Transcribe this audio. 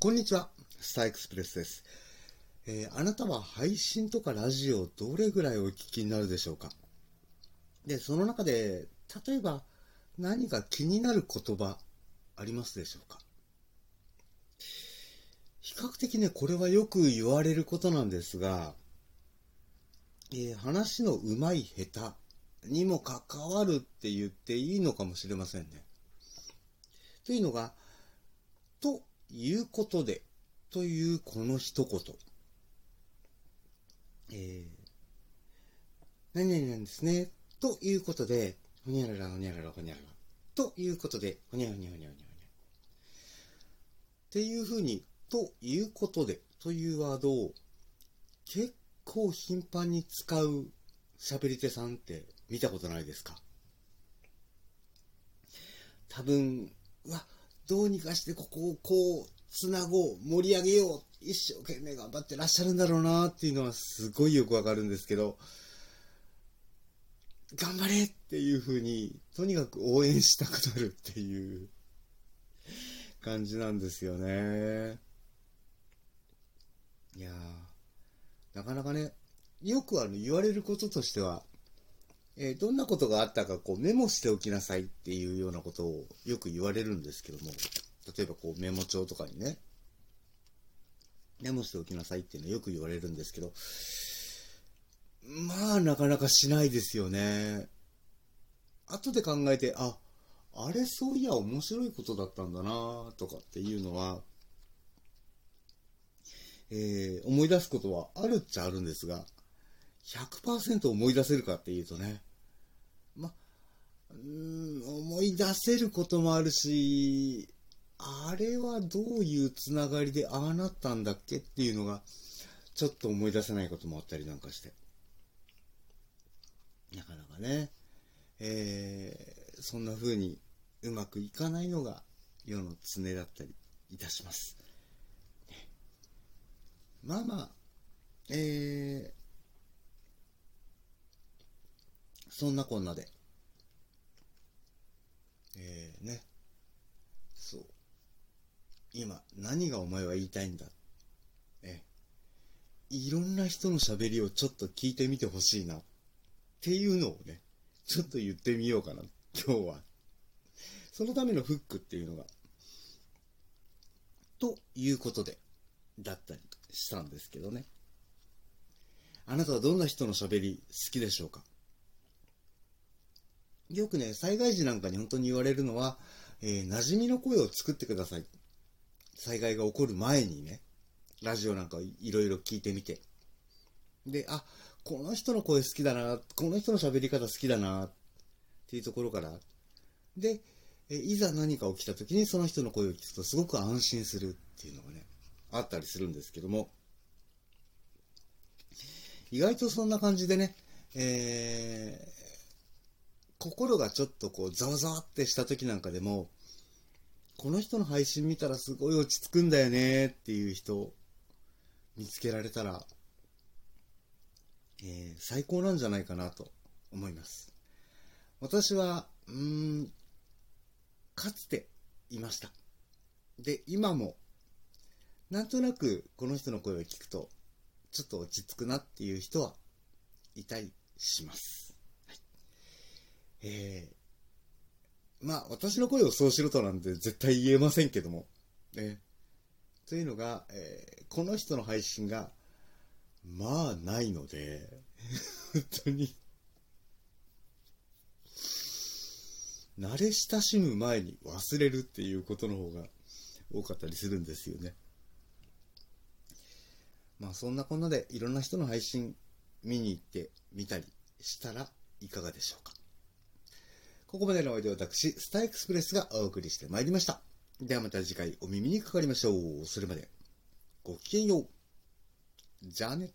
こんにちは、スターエクスプレスです。えーあなたは配信とかラジオどれぐらいお聞きになるでしょうか？で、その中で、例えば何か気になる言葉ありますでしょうか？比較的ね、これはよく言われることなんですが、えー話の上手い下手にも関わるって言っていいのかもしれませんね。というのが、ということで、というこの一言。えー、何々なんですね。ということで、ほにゃららほにゃららほにゃらら。ということで、ほにゃほにゃほにゃほにゃほにゃ。っていうふうに、ということで、というワードを結構頻繁に使う喋り手さんって見たことないですか？多分、うわ、どうにかしてここをこう、つなごう、盛り上げよう、一生懸命頑張ってらっしゃるんだろうなっていうのはすごいよくわかるんですけど、頑張れっていう風に、とにかく応援したくなるっていう感じなんですよね。いやー、なかなかね、よくあの言われることとしては、えーどんなことがあったかこうメモしておきなさいっていうようなことをよく言われるんですけども、例えばこうメモ帳とかにね、メモしておきなさいっていうのはよく言われるんですけど、まあなかなかしないですよね。後で考えて、あ、あれそういや面白いことだったんだなとかっていうのは、えー思い出すことはあるっちゃあるんですが、100%思い出せるかっていうとね、ま、うん、思い出せることもあるし、あれはどういうつながりでああなったんだっけっていうのが、ちょっと思い出せないこともあったりなんかして。なかなかね、えーそんな風にうまくいかないのが世の常だったりいたします。まあまあ、えーそんなこんなで、えー、ね、そう、今、何がお前は言いたいんだ。え、いろんな人の喋りをちょっと聞いてみてほしいな、っていうのをね、ちょっと言ってみようかな、今日は。そのためのフックっていうのが、ということで、だったりしたんですけどね。あなたはどんな人の喋り好きでしょうか？よくね、災害時なんかに本当に言われるのは、えー馴染みの声を作ってください。災害が起こる前にね、ラジオなんかをいろいろ聞いてみて。で、あ、この人の声好きだな、この人の喋り方好きだな、っていうところから。で、えいざ何か起きた時にその人の声を聞くとすごく安心するっていうのがね、あったりするんですけども、意外とそんな感じでね、え心がちょっとこう、ざわざわってした時なんかでも、この人の配信見たらすごい落ち着くんだよねっていう人、見つけられたら、えー最高なんじゃないかなと思います。私は、うーん、かつていました。で、今も、なんとなくこの人の声を聞くと、ちょっと落ち着くなっていう人はいたりします。えー、まあ、私の声をそうしろとなんて絶対言えませんけども、ね。というのが、えーこの人の配信が、まあ、ないので、本当に、慣れ親しむ前に忘れるっていうことの方が多かったりするんですよね。まあそんなこんなでいろんな人の配信見に行ってみたりしたらいかがでしょうか。ここまでのお相手は私、スターエクスプレスがお送りしてまいりました。ではまた次回お耳にかかりましょう。それまでごきげんよう。じゃあね。